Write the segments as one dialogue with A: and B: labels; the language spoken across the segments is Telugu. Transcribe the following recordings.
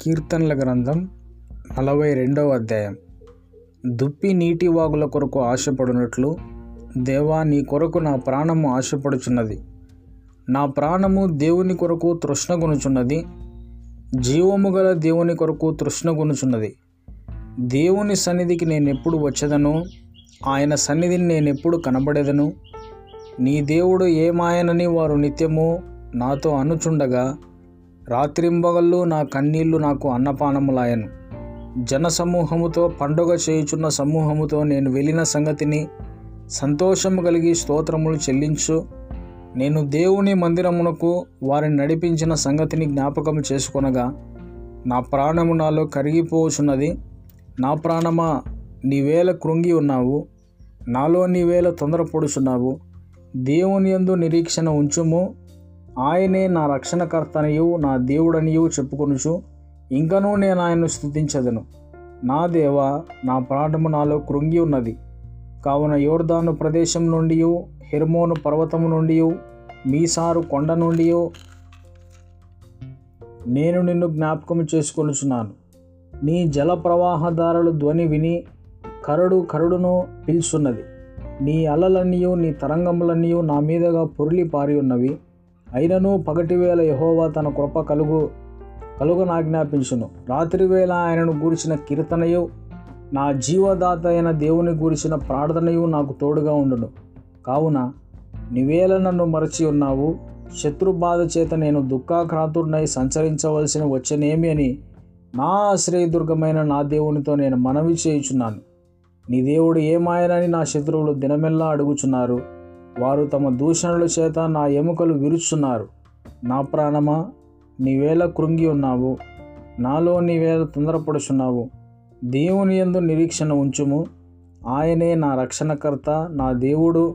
A: కీర్తనల గ్రంథం నలభై రెండవ అధ్యాయం. దుప్పి నీటి వాగుల కొరకు ఆశపడినట్లు దేవా నీ కొరకు నా ప్రాణము ఆశపడుచున్నది. నా ప్రాణము దేవుని కొరకు తృష్ణగునుచున్నది. జీవము గల దేవుని కొరకు తృష్ణగునుచున్నది. దేవుని సన్నిధికి నేను ఎప్పుడు వచ్చేదను? ఆయన సన్నిధిని నేను ఎప్పుడు కనబడేదను? నీ దేవుడు ఏమాయనని వారు నిత్యము నాతో అనుచుండగా రాత్రింబగళ్ళు నా కన్నీళ్ళు నాకు అన్నపానములాయను. జనసమూహముతో పండుగ చేయుచున్న సమూహముతో నేను వెళ్ళిన సంగతిని సంతోషము కలిగి స్తోత్రములు చెల్లించు. నేను దేవుని మందిరమునకు వారిని నడిపించిన సంగతిని జ్ఞాపకం చేసుకొనగా నా ప్రాణము నాలో కరిగిపోచున్నది. నా ప్రాణమా నీవేళ కృంగి ఉన్నావు. నాలో నీవేళ తొందరపడుచున్నావు. దేవుని యందు నిరీక్షణ ఉంచుము. ఆయనే నా రక్షణకర్తనియు నా దేవుడనియు చెప్పుకొనుచు ఇంకనూ నేను ఆయన్ను స్థుతించదను నా దేవ నా ప్రాణము నాలో కృంగి ఉన్నది. కావున యోర్దాను ప్రదేశం నుండి హెర్మోను పర్వతము నుండి మీసారు కొండ నుండి నేను నిన్ను జ్ఞాపకం చేసుకొనుచున్నాను. నీ జల ప్రవాహదారులు ధ్వని విని కరడు కరడును పిలుచున్నది. నీ అలలన్నీ నీ తరంగములన్నీ నా మీదగా పొరిలి పారి ఉన్నవి. అయినను పగటివేళ యహోవా తన కృప కలుగు కలుగనాజ్ఞాపించును. రాత్రివేళ ఆయనను గూర్చిన కీర్తనయు నా జీవదాత అయిన దేవుని గూర్చిన ప్రార్థనయు నాకు తోడుగా ఉండును. కావున నీవేళ నన్ను మరచి ఉన్నావు శత్రు బాధ చేత నేను దుఃఖాక్రాంతుడినై సంచరించవలసిన వచ్చనేమి అని నా ఆశ్రయదుర్గమైన నా దేవునితో నేను మనవి చేయుచున్నాను. నీ దేవుడు ఏమాయనని నా శత్రువులు దినమెల్లా అడుగుచున్నారు. వారు తమ దూషణల చేత నా ఎముకలు విరుచున్నారు. నా ప్రాణమా? నీవేళ కృంగి ఉన్నావు. నాలో నీవేళ తొందరపడుచున్నావు. దేవుని ఎందు నిరీక్షణ ఉంచుము. ఆయనే నా రక్షణకర్త నా దేవుడు.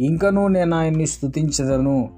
A: ఇంకనూ నేను ఆయన్ని స్థుతించదను